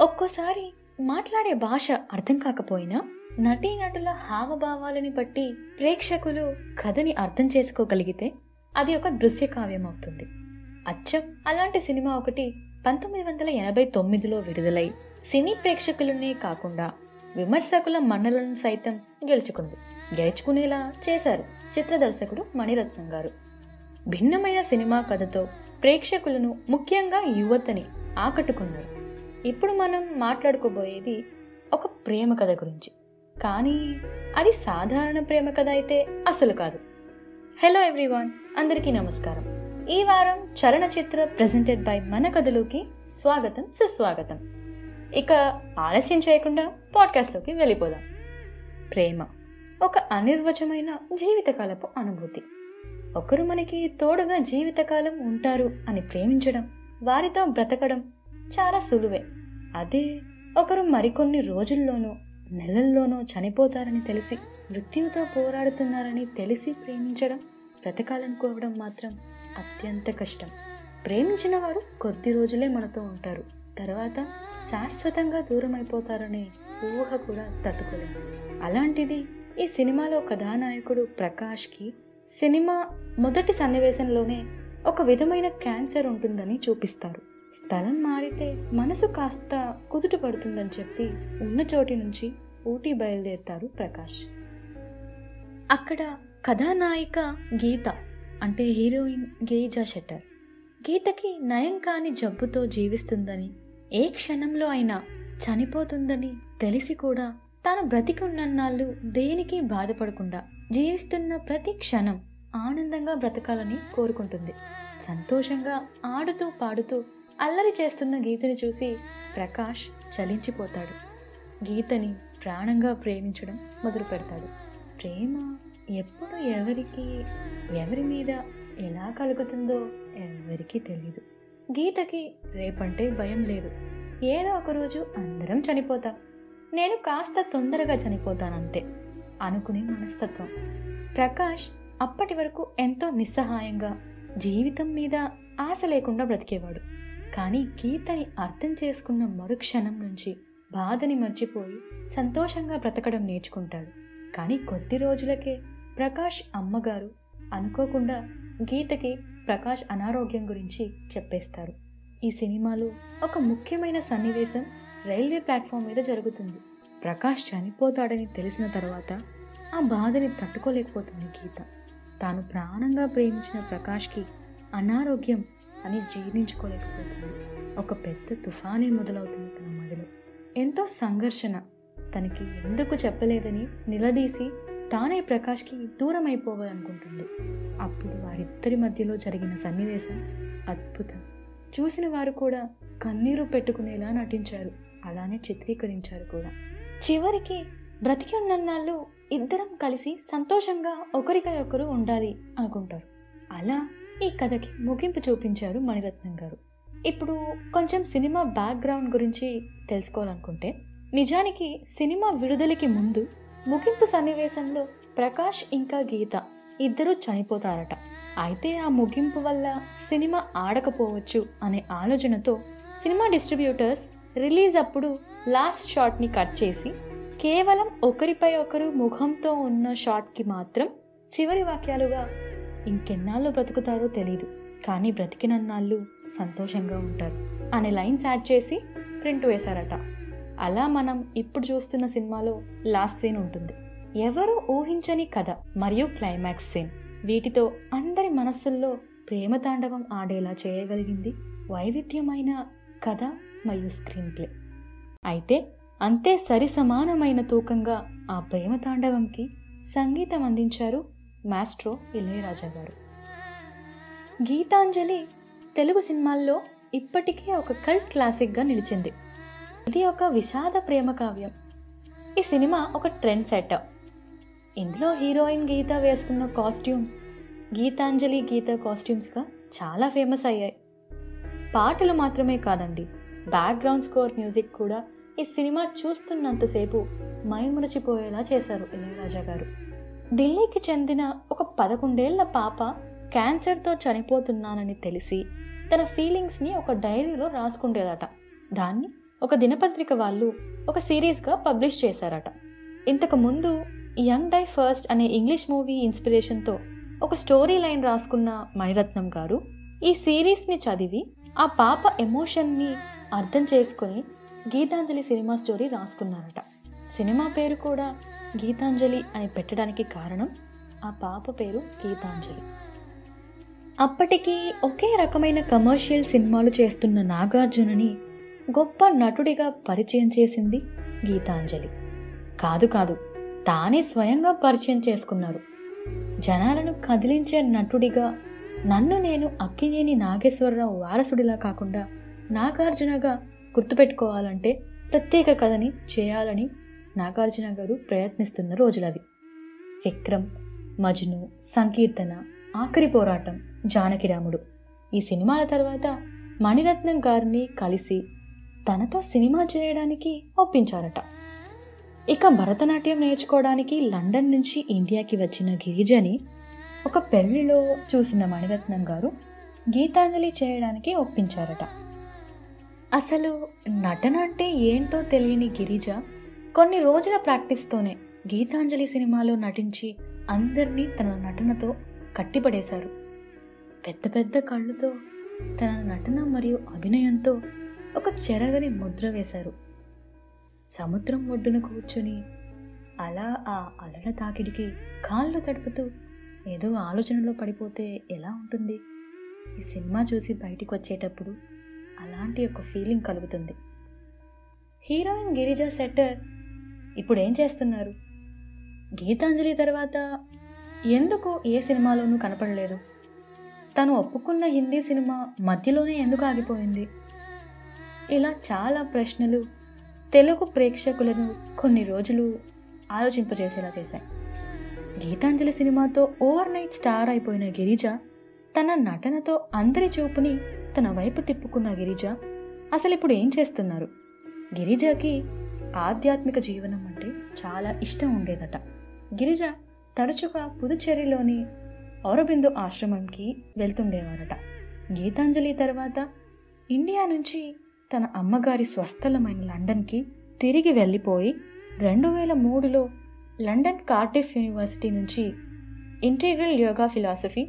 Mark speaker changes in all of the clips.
Speaker 1: ఒక్కోసారి మాట్లాడే భాష అర్థం కాకపోయినా నటీనటుల హావభావాలని బట్టి ప్రేక్షకులు కథని అర్థం చేసుకోగలిగితే అది ఒక దృశ్య కావ్యం అవుతుంది. అచ్చం! అలాంటి సినిమా ఒకటి పంతొమ్మిది వందల ఎనభై తొమ్మిదిలో విడుదలై సినీ ప్రేక్షకులనే కాకుండా విమర్శకుల మన్నలను సైతం గెలుచుకుంది. గెలుచుకునేలా చేశారు చిత్ర దర్శకుడు మణిరత్నం గారు. భిన్నమైన సినిమా కథతో ప్రేక్షకులను ముఖ్యంగా యువతని ఆకట్టుకున్నారు. ఇప్పుడు మనం మాట్లాడుకోబోయేది ఒక ప్రేమ కథ గురించి. కానీ అది సాధారణ ప్రేమ కథ అయితే అసలు కాదు. హలో ఎవ్రీవాన్ అందరికీ నమస్కారం. ఈ వారం చలనచిత్ర ప్రెజెంటెడ్ బై మన కథలోకి స్వాగతం సుస్వాగతం. ఇక ఆలస్యం చేయకుండా పాడ్కాస్ట్లోకి వెళ్ళిపోదాం. ప్రేమ ఒక అనిర్వచమైన జీవితకాలపు అనుభూతి. ఒకరు మనకి తోడుగా జీవితకాలం ఉంటారు అని ప్రేమించడం వారితో బ్రతకడం చాలా సులువే. అదే ఒకరు మరికొన్ని రోజుల్లోనో నెలల్లోనో చనిపోతారని తెలిసి మృత్యువుతో పోరాడుతున్నారని తెలిసి ప్రేమించడం బ్రతకాలనుకోవడం మాత్రం అత్యంత కష్టం. ప్రేమించిన వారు కొద్ది రోజులే మనతో ఉంటారు. తర్వాత శాశ్వతంగా దూరం అయిపోతారనే ఊహ కూడా తట్టుకోలేము అలాంటిది ఈ సినిమాలో కథానాయకుడు ప్రకాష్కి సినిమా మొదటి సన్నివేశంలోనే ఒక విధమైన క్యాన్సర్ ఉంటుందని చూపిస్తారు. స్థలం మారితే మనసు కాస్త కుదుట పడుతుందని చెప్పి ఉన్న చోటి నుంచి ఊటీ బయలుదేరుతారు ప్రకాష్. అక్కడ కథానాయిక గీత అంటే హీరోయిన్ గిరిజా షెట్టర్ గీతకి నయం కాని జబ్బుతో జీవిస్తుందని ఏ క్షణంలో అయినా చనిపోతుందని తెలిసి కూడా తాను బ్రతికున్నన్నాళ్ళు దేనికి బాధపడకుండా జీవిస్తున్న ప్రతి క్షణం ఆనందంగా బ్రతకాలని కోరుకుంటుంది. సంతోషంగా ఆడుతూ పాడుతూ అల్లరి చేస్తున్న గీతని చూసి ప్రకాష్ చలించిపోతాడు. గీతని ప్రాణంగా ప్రేమించడం మొదలు పెడతాడు. ప్రేమ ఎప్పుడు ఎవరికి ఎవరి మీద ఎలా కలుగుతుందో ఎవరికీ తెలియదు గీతకి రేపంటే భయం లేదు. ఏదో ఒకరోజు అందరం చనిపోతాం. నేను కాస్త తొందరగా చనిపోతానంతే అనుకునే మనస్తత్వం. ప్రకాష్ అప్పటి వరకు ఎంతో నిస్సహాయంగా జీవితం మీద ఆశ లేకుండా బ్రతికేవాడు. కానీ గీతని అర్థం చేసుకున్న మరుక్షణం నుంచి బాధని మర్చిపోయి సంతోషంగా బ్రతకడం నేర్చుకుంటాడు. కానీ కొద్ది రోజులకే ప్రకాష్ అమ్మగారు అనుకోకుండా గీతకి ప్రకాష్ అనారోగ్యం గురించి చెప్పేస్తారు. ఈ సినిమాలో ఒక ముఖ్యమైన సన్నివేశం రైల్వే ప్లాట్ఫామ్ మీద జరుగుతుంది. ప్రకాష్ చనిపోతాడని తెలిసిన తర్వాత ఆ బాధని తట్టుకోలేకపోతుంది గీత. తాను ప్రాణంగా ప్రేమించిన ప్రకాష్కి అనారోగ్యం అని జీర్ణించుకోలేకపోతుంది. ఒక పెద్ద తుఫానే మొదలవుతుంది తన మదిలో. ఎంతో సంఘర్షణ. తనకి ఎందుకు చెప్పలేదని నిలదీసి తానే ప్రకాష్కి దూరం అయిపోవాలనుకుంటుంది అప్పుడు వారిద్దరి మధ్యలో జరిగిన సన్నివేశం అద్భుతం. చూసిన వారు కూడా కన్నీరు పెట్టుకునేలా నటించారు. అలానే చిత్రీకరించారు కూడా. చివరికి బ్రతికి ఉన్నన్నాళ్ళు ఇద్దరం కలిసి సంతోషంగా ఒకరికై ఒకరు ఉండాలి అనుకుంటారు. అలా ఈ కథకి ముగింపు చూపించారు మణిరత్నం గారు. ఇప్పుడు కొంచెం సినిమా బ్యాక్గ్రౌండ్ గురించి తెలుసుకోవాలనుకుంటే నిజానికి సినిమా విడుదలకి ముందు ముగింపు సన్నివేశంలో ప్రకాష్ ఇంకా గీత ఇద్దరూ చనిపోతారట. అయితే ఆ ముగింపు వల్ల సినిమా ఆడకపోవచ్చు అనే ఆలోచనతో సినిమా డిస్ట్రిబ్యూటర్స్ రిలీజ్ అప్పుడు లాస్ట్ షాట్ని కట్ చేసి కేవలం ఒకరిపై ఒకరు ముఖంతో ఉన్న షాట్కి మాత్రం చివరి వాక్యాలుగా ఇంకెన్నాళ్ళు బ్రతుకుతారో తెలీదు. కానీ బ్రతికినన్నాళ్ళు సంతోషంగా ఉంటారు. అనే లైన్స్ యాడ్ చేసి ప్రింట్ వేశారట. అలా మనం ఇప్పుడు చూస్తున్న సినిమాలో లాస్ట్ సీన్ ఉంటుంది. ఎవరు ఊహించని కథ మరియు క్లైమాక్స్ సీన్ వీటితో అందరి మనస్సుల్లో ప్రేమ తాండవం ఆడేలా చేయగలిగింది వైవిధ్యమైన కథ మరియు స్క్రీన్ ప్లే అయితే అంతే సరి సమానమైన తూకంగా ఆ ప్రేమ తాండవంకి సంగీతం అందించారు మాస్ట్రో ఇళయరాజా గారు. గీతాంజలి తెలుగు సినిమాల్లో ఇప్పటికే ఒక కల్ట్ క్లాసిక్గా నిలిచింది. ఇది ఒక విషాద ప్రేమ కావ్యం. ఈ సినిమా ఒక ట్రెండ్ సెట్. ఇందులో హీరోయిన్ గీత వేసుకున్న కాస్ట్యూమ్స్ గీతాంజలి గీత కాస్ట్యూమ్స్గా చాలా ఫేమస్ అయ్యాయి. పాటలు మాత్రమే కాదండి బ్యాక్గ్రౌండ్ స్కోర్ మ్యూజిక్ కూడా ఈ సినిమా చూస్తున్నంతసేపు మైమరచిపోయేలా చేశారు ఇళయరాజా గారు. ఢిల్లీకి చెందిన ఒక పదకొండేళ్ళ పాప క్యాన్సర్తో చనిపోతున్నానని తెలిసి తన ఫీలింగ్స్ని ఒక డైరీలో రాసుకుండేదట. దాన్ని ఒక దినపత్రిక వాళ్ళు ఒక సిరీస్గా పబ్లిష్ చేశారట. ఇంతకు ముందు యంగ్ డై ఫస్ట్ అనే ఇంగ్లీష్ మూవీ ఇన్స్పిరేషన్తో ఒక స్టోరీ లైన్ రాసుకున్న మణిరత్నం గారు ఈ సిరీస్ని చదివి ఆ పాప ఎమోషన్ని అర్థం చేసుకొని గీతాంజలి సినిమా స్టోరీ రాసుకున్నారట. సినిమా పేరు కూడా గీతాంజలి అని పెట్టడానికి కారణం ఆ పాప పేరు గీతాంజలి. అప్పటికి ఒకే రకమైన కమర్షియల్ సినిమాలు చేస్తున్న నాగార్జునని గొప్ప నటుడిగా పరిచయం చేసింది గీతాంజలి. కాదు కాదు తానే స్వయంగా పరిచయం చేసుకున్నారు జనాలను కదిలించే నటుడిగా నన్ను నేను అక్కినేని నాగేశ్వరరావు వారసుడిలా కాకుండా నాగార్జునగా గుర్తుపెట్టుకోవాలంటే ప్రత్యేక కథని చేయాలని నాగార్జున గారు ప్రయత్నిస్తున్న రోజులవి. విక్రమ్ మజ్ను సంకీర్తన ఆఖరి పోరాటం జానకిరాముడు ఈ సినిమాల తర్వాత మణిరత్నం గారిని కలిసి తనతో సినిమా చేయడానికి ఒప్పించారట. ఇక భరతనాట్యం నేర్చుకోవడానికి లండన్ నుంచి ఇండియాకి వచ్చిన గిరిజని ఒక పెళ్ళిలో చూసిన మణిరత్నం గారు గీతాంజలి చేయడానికి ఒప్పించారట. అసలు నటన అంటే ఏంటో తెలియని గిరిజ కొన్ని రోజుల ప్రాక్టీస్తోనే గీతాంజలి సినిమాలో నటించి అందరినీ తన నటనతో కట్టిపడేశారు. పెద్ద పెద్ద కళ్ళుతో తన నటన మరియు అభినయంతో ఒక చెరగని ముద్ర వేశారు. సముద్రం ఒడ్డున కూర్చుని అలా ఆ అలల తాకిడికి కాళ్ళు తడుపుతూ ఏదో ఆలోచనలో పడిపోతే ఎలా ఉంటుంది? ఈ సినిమా చూసి బయటికి వచ్చేటప్పుడు అలాంటి ఒక ఫీలింగ్ కలుగుతుంది. హీరోయిన్ గిరిజా సెట్టర్ ఇప్పుడు ఏం చేస్తున్నారు? గీతాంజలి తర్వాత ఎందుకు ఏ సినిమాలోనూ కనపడలేదు? తను ఒప్పుకున్న హిందీ సినిమా మధ్యలోనే ఎందుకు ఆగిపోయింది? ఇలా చాలా ప్రశ్నలు తెలుగు ప్రేక్షకులను కొన్ని రోజులు ఆలోచింపజేసేలా చేశాయి. గీతాంజలి సినిమాతో ఓవర్ నైట్ స్టార్ అయిపోయిన గిరిజ తన నటనతో అందరి చూపుని తన వైపు తిప్పుకున్న గిరిజ అసలు ఇప్పుడు ఏం చేస్తున్నారు? గిరిజకి ఆధ్యాత్మిక జీవనం అంటే చాలా ఇష్టం ఉండేదట. గిరిజ తరచుగా పుదుచ్చేరిలోని ఔరబిందు ఆశ్రమంకి వెళ్తుండేవారట. గీతాంజలి తర్వాత ఇండియా నుంచి తన అమ్మగారి స్వస్థలమైన లండన్కి తిరిగి వెళ్ళిపోయి రెండు వేల మూడులో లండన్ కార్టిఫ్ యూనివర్సిటీ నుంచి integral yoga philosophy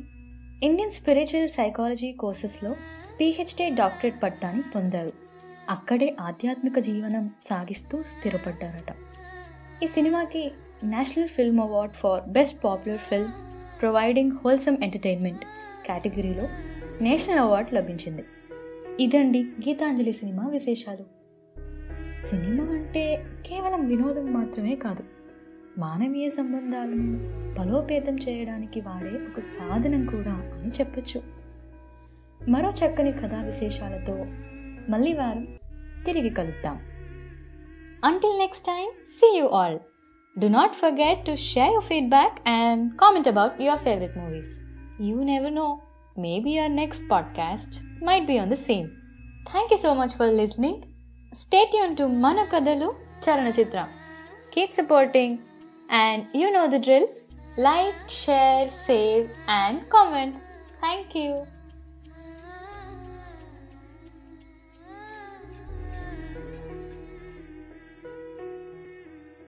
Speaker 1: Indian spiritual psychology కోర్సెస్లో PhD doctorate పట్టాన్ని పొందారు. అక్కడే ఆధ్యాత్మిక జీవనం సాగిస్తూ స్థిరపడ్డారట. ఈ సినిమాకి national film award for best popular film providing wholesome entertainment కేటగిరీలో నేషనల్ అవార్డు లభించింది. ఇదండి గీతాంజలి సినిమా విశేషాలు. సినిమా అంటే కేవలం వినోదం మాత్రమే కాదు మానవీయ సంబంధాలను బలోపేతం చేయడానికి వాడే ఒక సాధనం కూడా అని చెప్పొచ్చు. మరో చక్కని కథా విశేషాలతో మళ్ళీ వారం తిరిగి కలుద్దాం until next time see you all Do not forget to share your feedback and comment about your favorite movies. You never know, maybe our next podcast might be on the same. Thank you so much for listening. Stay tuned to Manakadalu Charanachitra. Keep supporting, and you know the drill like, share, save, and comment. Thank you.